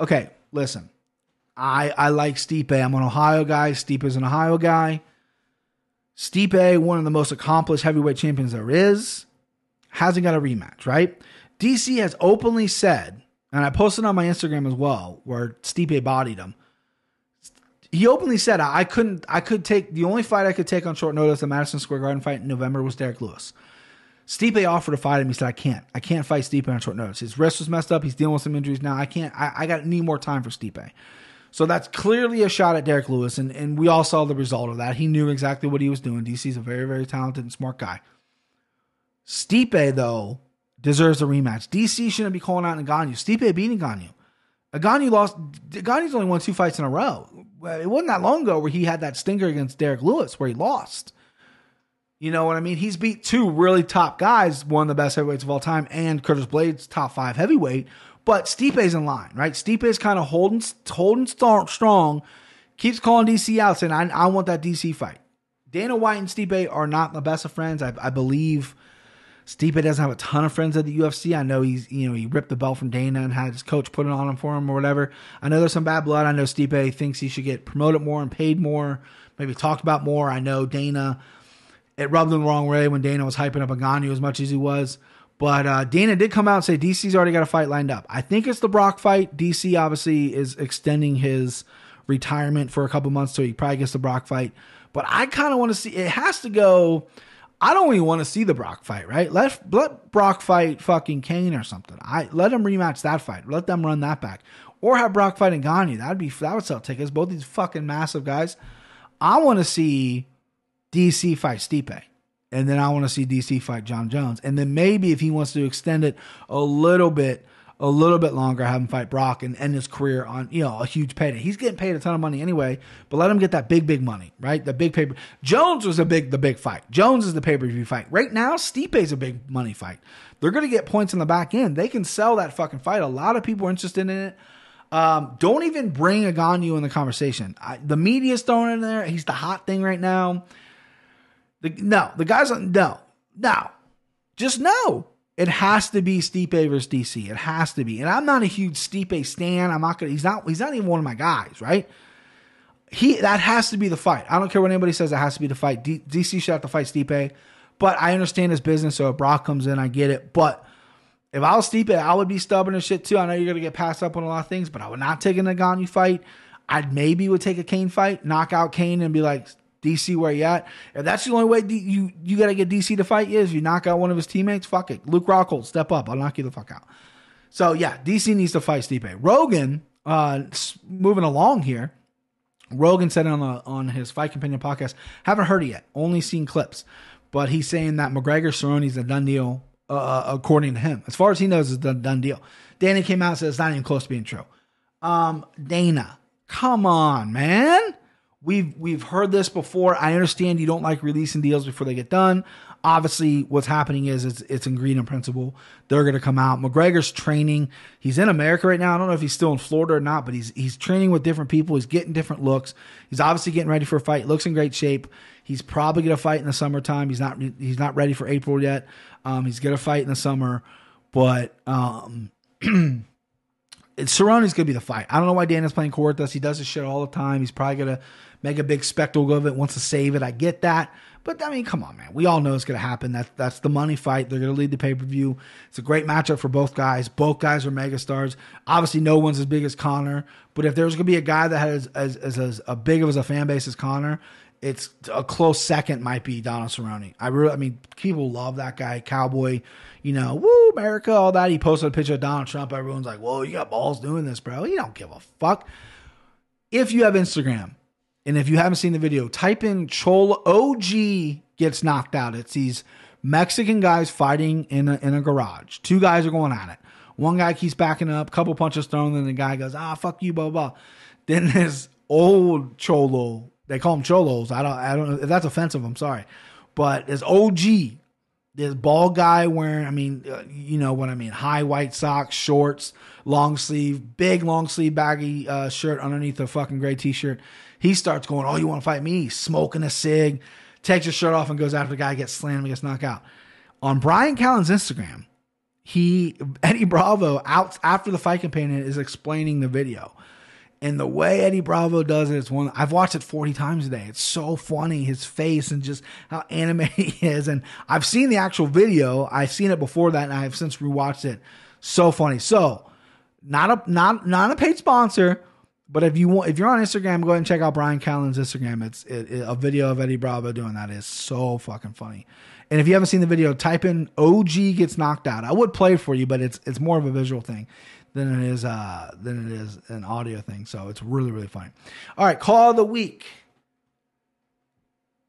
Speaker 3: Okay, listen. I I like Stipe. I'm an Ohio guy. Stipe is an Ohio guy. Stipe, one of the most accomplished heavyweight champions there is, hasn't got a rematch, right? DC has openly said, and I posted on my Instagram as well, where Stipe bodied him. He openly said, I couldn't, I could take, the only fight I could take on short notice, the Madison Square Garden fight in November was Derrick Lewis. Stipe offered to fight him. He said, I can't. I can't fight Stipe on short notice. His wrist was messed up. He's dealing with some injuries now. I can't, I, I got need more time for Stipe. So that's clearly a shot at Derrick Lewis, and, and we all saw the result of that. He knew exactly what he was doing. DC's a very, very talented and smart guy. Stipe, though, deserves a rematch. DC shouldn't be calling out Ngannou. Stipe beat Ngannou. Ngannou lost. Ngannou's only won two fights in a row. It wasn't that long ago where he had that stinger against Derrick Lewis where he lost. You know what I mean? He's beat two really top guys, one of the best heavyweights of all time, and Curtis Blaydes, top five heavyweight. But Stipe's in line, right? Stipe's kind of holding holding strong, keeps calling DC out, saying, I, I want that DC fight. Dana White and Stipe are not the best of friends. I, I believe Stipe doesn't have a ton of friends at the UFC. I know he's, you know, he ripped the belt from Dana and had his coach put it on him for him or whatever. I know there's some bad blood. I know Stipe thinks he should get promoted more and paid more, maybe talked about more. I know Dana, it rubbed him the wrong way when Dana was hyping up Ngannou as much as he was. But uh, Dana did come out and say DC's already got a fight lined up. I think it's the Brock fight. DC obviously is extending his retirement for a couple months, so he probably gets the Brock fight. But I kind of want to see. It has to go. I don't even want to see the Brock fight, right? Let let Brock fight fucking Cain or something. I let him rematch that fight. Let them run that back, or have Brock fight Ngannou. That'd be that would sell tickets. Both these fucking massive guys. I want to see DC fight Stipe. And then I want to see DC fight Jon Jones. And then maybe if he wants to extend it a little bit, a little bit longer, have him fight Brock and end his career on, you know, a huge payday. He's getting paid a ton of money anyway, but let him get that big, big money, right? The big paper. Jones was a big, the big fight. Jones is the pay per view fight. Right now, Stipe's a big money fight. They're to get points in the back end. They can sell that fucking fight. A lot of people are interested in it. Um, don't even bring Ngannou in the conversation. I, the media's throwing it in there. He's the hot thing right now. The, no, the guys on no, no, just no. It has to be Stipe versus DC. It has to be. And I'm not a huge Stipe stan. I'm not gonna. He's not. He's not even one of my guys, right? He that has to be the fight. I don't care what anybody says. It has to be the fight. D, DC should have to fight Stipe, but I understand his business. So if Brock comes in, I get it. But if I was Stipe, I would be stubborn and shit too. I know you're gonna get passed up on a lot of things, but I would not take a Ngannou fight. I'd maybe would take a Cain fight, knock out Cain, and be like, DC, where you at? If that's the only way D- you you got to get DC to fight is you knock out one of his teammates. Fuck it, Luke Rockhold, step up. I'll knock you the fuck out. So yeah, DC needs to fight Stipe. Rogan, uh, moving along here. Rogan said on on his Fight Companion podcast, haven't heard it yet, only seen clips, but he's saying that McGregor Cerrone's a done deal, uh, according to him. As far as he knows, it's a done deal. Danny came out and said it's not even close to being true. Um, Dana, come on, man. We've we've heard this before. I understand you don't like releasing deals before they get done. Obviously, what's happening is it's, it's in Principle. They're going to come out. McGregor's training. He's in America right now. I don't know if he's still in Florida or not, but he's he's training with different people. He's getting different looks. He's obviously getting ready for a fight. Looks in great shape. He's probably going to fight in the summertime. He's not he's not ready for April yet. Um, he's going to fight in the summer, but um, Cerrone's gonna be the fight. I don't know why Dana's playing Cortez. He does this shit all the time. He's probably gonna make a big spectacle of it. Wants to save it. I get that, but I mean, come on, man. We all know it's gonna happen. That's that's the money fight. They're gonna lead the pay per view. It's a great matchup for both guys. Both guys are megastars. Obviously, no one's as big as Conor. But if there's gonna be a guy that has as as, as a big of as a fan base as Conor, it's a close second. Might be Donald Cerrone. I really, I mean, people love that guy. Cowboy you know, woo, America, all that. He posted a picture of Donald Trump. Everyone's like, whoa, you got balls doing this, bro. You don't give a fuck. If you have Instagram, and if you haven't seen the video, type in Cholo OG gets knocked out. It's these Mexican guys fighting in a, in a garage. Two guys are going at it. One guy keeps backing up, couple punches thrown, then the guy goes, ah, fuck you, blah, blah. Then this old Cholo, they call them Cholos. I don't, I don't know if that's offensive. I'm sorry. But this OG this bald guy wearing, I mean, uh, you know what I mean, high white socks, shorts, long sleeve, big long sleeve baggy uh, shirt underneath a fucking gray t shirt. He starts going, "Oh, you want to fight me?" Smoking a cig, takes his shirt off and goes after the guy, gets slammed, gets knocked out. On Bryan Callen's Instagram, he Eddie Bravo out after the fight companion is explaining the video. And the way Eddie Bravo does it, it's one I've watched it 40 times a day. It's so funny, his face and just how animated he is. And I've seen the actual video. I've seen it before that and I've since rewatched it. So funny. So not a not not a paid sponsor, but if you want if you're on Instagram, go ahead and check out Bryan Callen's Instagram. It's it, it, a video of Eddie Bravo doing that is so fucking funny. And if you haven't seen the video, type in OG gets knocked out. I would play for you, but it's it's more of a visual thing than it is uh than it is an audio thing. So it's really really funny. All right, call of the week.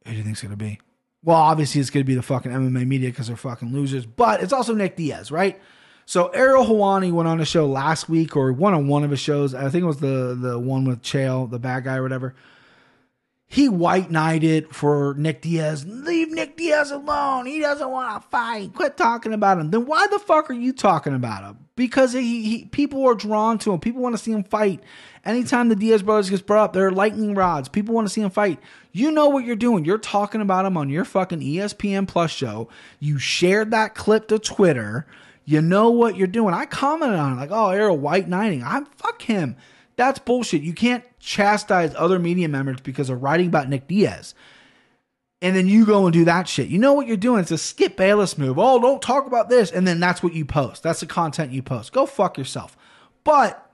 Speaker 3: Who do you think it's gonna be? Well, obviously it's gonna be the fucking MMA media because they're fucking losers. But it's also Nick Diaz, right? So Ariel Helwani went on a show last week or one on one of his shows. I think it was the the one with Chael, the bad guy or whatever he white knighted for Nick Diaz. Leave Nick Diaz alone. He doesn't want to fight. Quit talking about him. Then why the fuck are you talking about him? Because he, he people are drawn to him. People want to see him fight. Anytime the Diaz brothers gets brought up, they're lightning rods. People want to see him fight. You know what you're doing. You're talking about him on your fucking ESPN Plus show. You shared that clip to Twitter. You know what you're doing. I commented on it like, oh, Ariel white knighting. I'm fuck him. That's bullshit. You can't chastise other media members because of writing about Nick Diaz. And then you go and do that shit. You know what you're doing? It's a Skip Bayless move. Oh, don't talk about this. And then that's what you post. That's the content you post. Go fuck yourself. But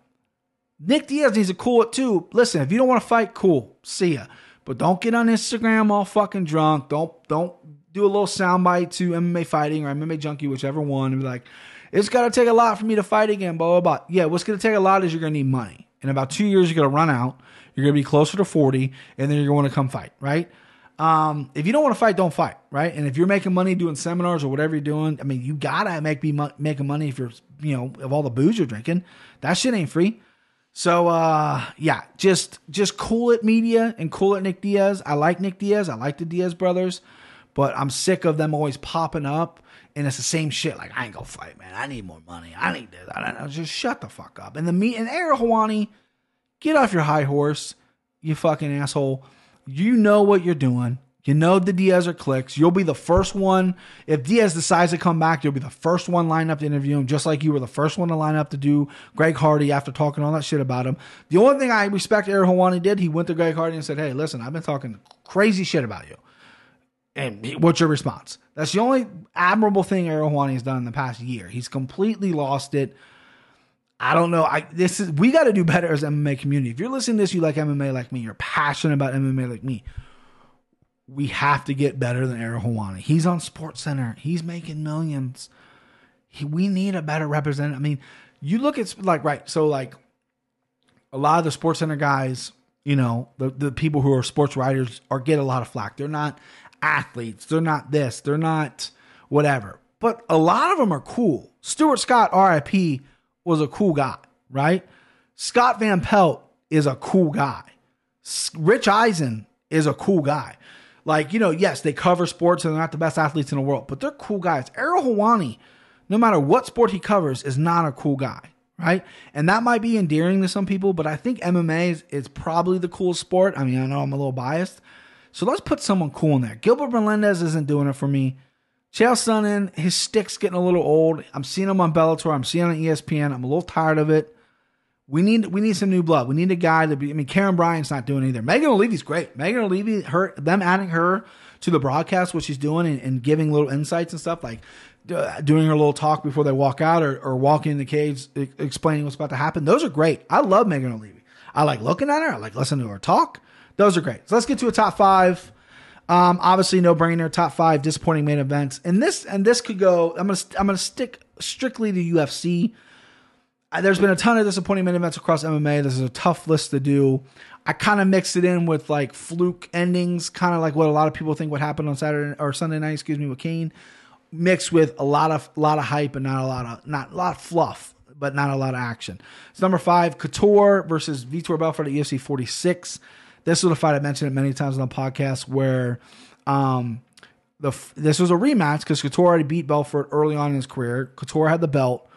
Speaker 3: Nick Diaz needs to cool it too. Listen, if you don't want to fight, cool. See ya. But don't get on Instagram all fucking drunk. Don't don't do a little soundbite to MMA fighting or MMA junkie, whichever one, and be like, it's gotta take a lot for me to fight again, blah blah blah. Yeah, what's gonna take a lot is you're gonna need money. In about two years, you're going to run out. You're going to be closer to 40, and then you're going to come fight, right? Um, if you don't want to fight, don't fight, right? And if you're making money doing seminars or whatever you're doing, I mean, you gotta make be making money if you're, you know, of all the booze you're drinking. That shit ain't free. So, uh, yeah, just just cool it, media, and cool it, Nick Diaz. I like Nick Diaz. I like the Diaz brothers, but I'm sick of them always popping up and it's the same shit. Like I ain't gonna fight, man. I need more money. I need this. I don't know. Just shut the fuck up. And the me and Ariel Helwani, get off your high horse, you fucking asshole. You know what you're doing. You know the Diaz are clicks. You'll be the first one. If Diaz decides to come back, you'll be the first one lined up to interview him, just like you were the first one to line up to do Greg Hardy after talking all that shit about him. The only thing I respect Ariel Helwani did, he went to Greg Hardy and said, Hey, listen, I've been talking crazy shit about you. And what's your response? That's the only admirable thing Ariel Helwani has done in the past year. He's completely lost it. I don't know. I this is we got to do better as MMA community. If you're listening to this, you like MMA like me. You're passionate about MMA like me. We have to get better than Helwani. He's on Sports Center. He's making millions. He, we need a better representative. I mean, you look at like right. So like a lot of the Sports Center guys, you know, the the people who are sports writers are get a lot of flack. They're not athletes. They're not this. They're not whatever. But a lot of them are cool. Stuart Scott, RIP, was a cool guy, right? Scott Van Pelt is a cool guy. Rich Eisen is a cool guy. Like, you know, yes, they cover sports and they're not the best athletes in the world, but they're cool guys. Ariel Helwani, no matter what sport he covers, is not a cool guy, right? And that might be endearing to some people, but I think MMA is, is probably the coolest sport. I mean, I know I'm a little biased. So let's put someone cool in there. Gilbert Melendez isn't doing it for me. Chael Sonnen, his stick's getting a little old. I'm seeing him on Bellator. I'm seeing him on ESPN. I'm a little tired of it. We need we need some new blood. We need a guy to be. I mean, Karyn Bryant's not doing either. Megan O'Leary's great. Megan O'Leary, her them adding her to the broadcast, what she's doing, and, and giving little insights and stuff like uh, doing her little talk before they walk out or, or walking in the cage, explaining what's about to happen. Those are great. I love Megan O'Leary. I like looking at her. I like listening to her talk. Those are great. So let's get to a top five. Um, obviously, no brainer. Top five disappointing main events, and this and this could go. I'm gonna I'm gonna stick strictly to UFC. Uh, There's been a ton of disappointing main events across MMA. This is a tough list to do. I kind of mixed it in with like fluke endings, kind of like what a lot of people think would happen on Saturday or Sunday night. Excuse me, with Cain, mixed with a lot of lot of hype and not a lot of not a lot of fluff, but not a lot of action. So number five, Couture versus Vitor Belfort at UFC 46. This was a fight I mentioned it many times on the podcast where um, the this was a rematch because Couture already beat Belfort early on in his career. Couture had the belt,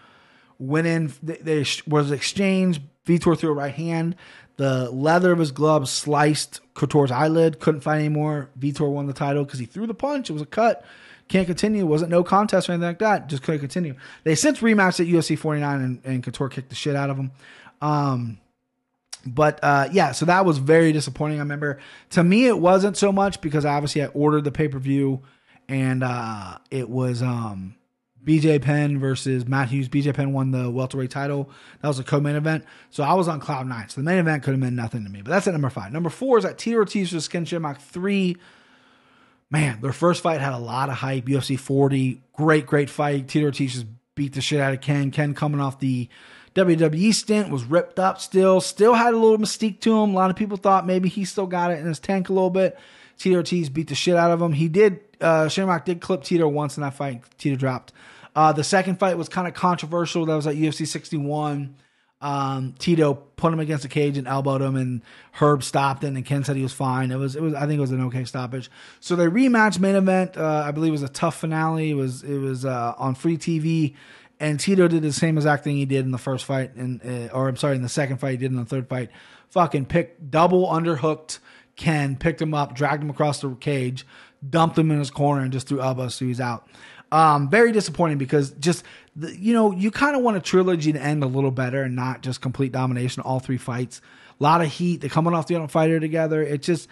Speaker 3: went in, they, they was exchanged. Vitor threw a right hand. The leather of his glove sliced Couture's eyelid. Couldn't fight anymore. Vitor won the title because he threw the punch. It was a cut. Can't continue. Wasn't no contest or anything like that. Just couldn't continue. They since rematched at UFC 49 and, and Couture kicked the shit out of him. Um, but uh, yeah, so that was very disappointing. I remember to me it wasn't so much because obviously I ordered the pay per view, and uh, it was um, BJ Penn versus Matt Hughes. BJ Penn won the welterweight title. That was a co-main event, so I was on cloud nine. So the main event could have meant nothing to me. But that's at number five. Number four is at Tito Ortiz versus Ken Shamrock three. Man, their first fight had a lot of hype. UFC 40, great, great fight. Tito Ortiz just beat the shit out of Ken. Ken coming off the WWE stint was ripped up still, still had a little mystique to him. A lot of people thought maybe he still got it in his tank a little bit. Tito Ortiz beat the shit out of him. He did, uh, Shamrock did clip Tito once in that fight. Tito dropped. Uh, the second fight was kind of controversial. That was at UFC 61. Um, Tito put him against the cage and elbowed him, and Herb stopped it, and Ken said he was fine. It was, it was, I think it was an okay stoppage. So they rematched main event. Uh, I believe it was a TUF finale. It was, it was uh, on free TV, and Tito did the same exact thing he did in the first fight, and uh, or I'm sorry, in the second fight he did in the third fight. Fucking picked double underhooked Ken, picked him up, dragged him across the cage, dumped him in his corner, and just threw elbows, so he's out. Um, very disappointing because just the, you know you kind of want a trilogy to end a little better and not just complete domination all three fights. A lot of heat. They're coming off the other fighter together. It just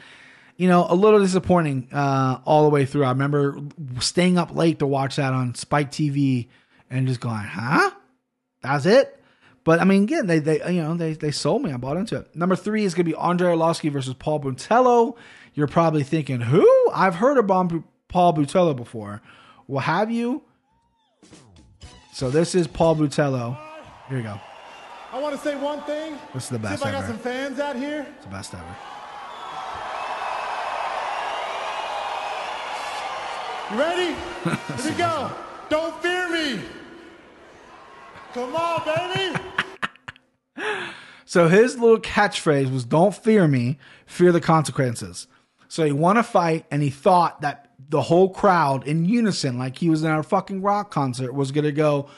Speaker 3: you know a little disappointing uh, all the way through. I remember staying up late to watch that on Spike TV and just going, huh? That's it. But I mean, again, they they you know they they sold me. I bought into it. Number three is gonna be Andre Arlovsky versus Paul Buentello. You're probably thinking, who? I've heard of Paul Buentello before. Well, have you? So this is Paul Buentello. Here you go.
Speaker 4: I want to say one thing.
Speaker 3: This is the best
Speaker 4: See if I got
Speaker 3: ever.
Speaker 4: some fans out here.
Speaker 3: It's the best ever.
Speaker 4: You ready? Here we go. Don't fear me. Come on, baby.
Speaker 3: So his little catchphrase was "Don't fear me, fear the consequences." So he won a fight, and he thought that the whole crowd, in unison, like he was in a fucking rock concert, was gonna go,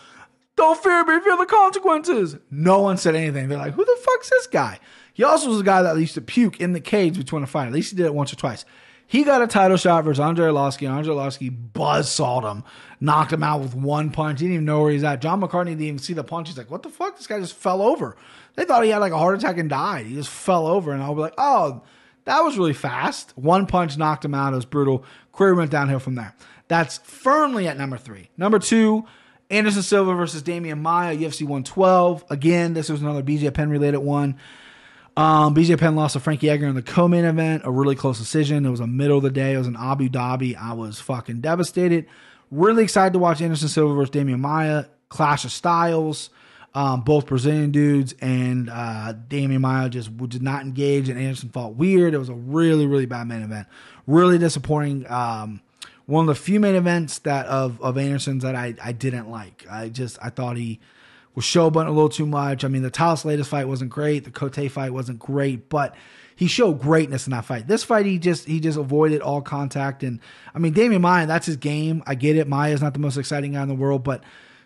Speaker 3: "Don't fear me, fear the consequences." No one said anything. They're like, "Who the fuck's this guy?" He also was a guy that used to puke in the cage between a fight. At least he did it once or twice. He got a title shot versus Andre Arlovsky. Andre Arlovsky buzzsawed him, knocked him out with one punch. He didn't even know where he's at. John McCarthy didn't even see the punch. He's like, "What the fuck?" This guy just fell over. They thought he had like a heart attack and died. He just fell over, and I'll be like, "Oh, that was really fast." One punch knocked him out. It was brutal. Career went downhill from there. That's firmly at number three. Number two, Anderson Silva versus Demian Maia, UFC 112. Again, this was another BJ Penn related one. Um, BJ Penn lost to Frankie Edgar in the co-main event, a really close decision. It was a middle of the day. It was in Abu Dhabi. I was fucking devastated. Really excited to watch Anderson Silva versus Demian Maia. Clash of styles. Um, both Brazilian dudes and uh, Demian Maia just did not engage, and Anderson fought weird. It was a really, really bad main event. Really disappointing. Um, one of the few main events that of of Anderson's that I I didn't like. I just I thought he was showboating a little too much. I mean, the Talos latest fight wasn't great. The Cote fight wasn't great, but he showed greatness in that fight. This fight, he just he just avoided all contact. And I mean, Demian Maia, that's his game. I get it. Maia's not the most exciting guy in the world, but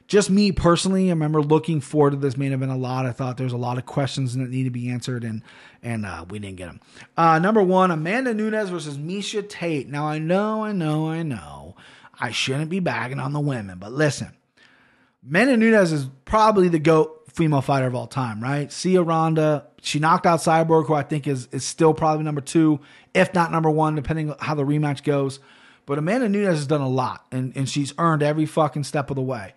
Speaker 3: just me personally, I remember looking forward to this main event a lot. I thought there was a lot of questions that need to be answered, and and uh, we didn't get them. Uh, number one, Amanda Nunes versus Miesha Tate. Now I know, I know, I know, I shouldn't be bagging on the women, but listen, Amanda Nunes is probably the goat female fighter of all time, right? Sia Ronda, she knocked out Cyborg, who I think is is still probably number two, if not number one, depending on how the rematch goes. But Amanda Nunes has done a lot, and, and she's earned every fucking step of the way.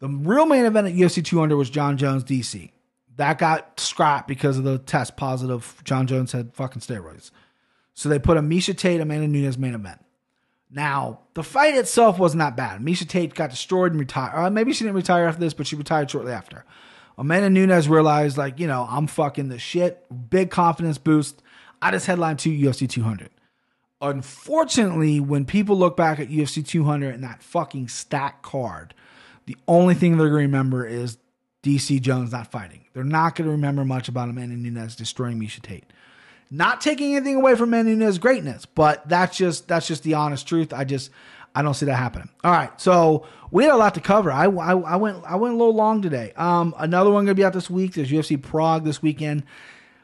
Speaker 3: The real main event at UFC 200 was Jon Jones DC. That got scrapped because of the test positive. Jon Jones had fucking steroids. So they put a Miesha Tate, Amanda Nunes main event. Now, the fight itself wasn't that bad. Miesha Tate got destroyed and retired. Uh, maybe she didn't retire after this, but she retired shortly after. Amanda Nunes realized, like, you know, I'm fucking the shit. Big confidence boost. I just headlined to UFC 200. Unfortunately, when people look back at UFC 200 and that fucking stack card, the only thing they're going to remember is DC Jones not fighting. They're not going to remember much about Amanda Nunes destroying Miesha Tate. Not taking anything away from Amanda Nunes' greatness, but that's just that's just the honest truth. I just I don't see that happening. All right, so we had a lot to cover. I, I, I went I went a little long today. Um, another one to be out this week. There's UFC Prague this weekend.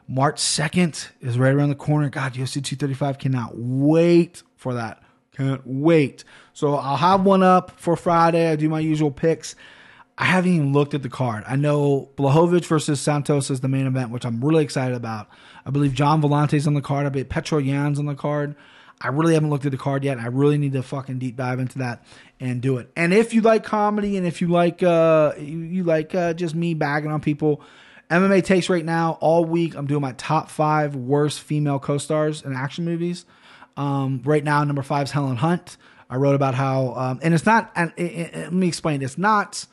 Speaker 3: March 2nd is right around the corner. God, UFC 235 cannot wait for that. Can't wait. So I'll have one up for Friday. I do my usual picks. I haven't even looked at the card. I know Blachowicz versus Santos is the main event, which I'm really excited about. I believe John Volante's on the card. I bet Petr Yan's on the card. I really haven't looked at the card yet. I really need to fucking deep dive into that and do it. And if you like comedy and if you like uh you, like uh, just me bagging on people, MMA takes right now all week. I'm doing my top five worst female co-stars in action movies. Um, right now, number five is Helen Hunt. I wrote about how, um, and it's not. And it, let me explain. It's not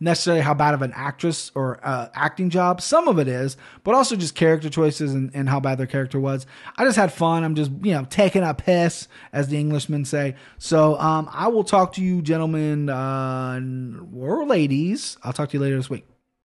Speaker 3: necessarily how bad of an actress or uh, acting job. Some of it is, but also just character choices and, and how bad their character was. I just had fun. I'm just you know taking a piss, as the Englishmen say. So um, I will talk to you, gentlemen uh, or ladies. I'll talk to you later this week.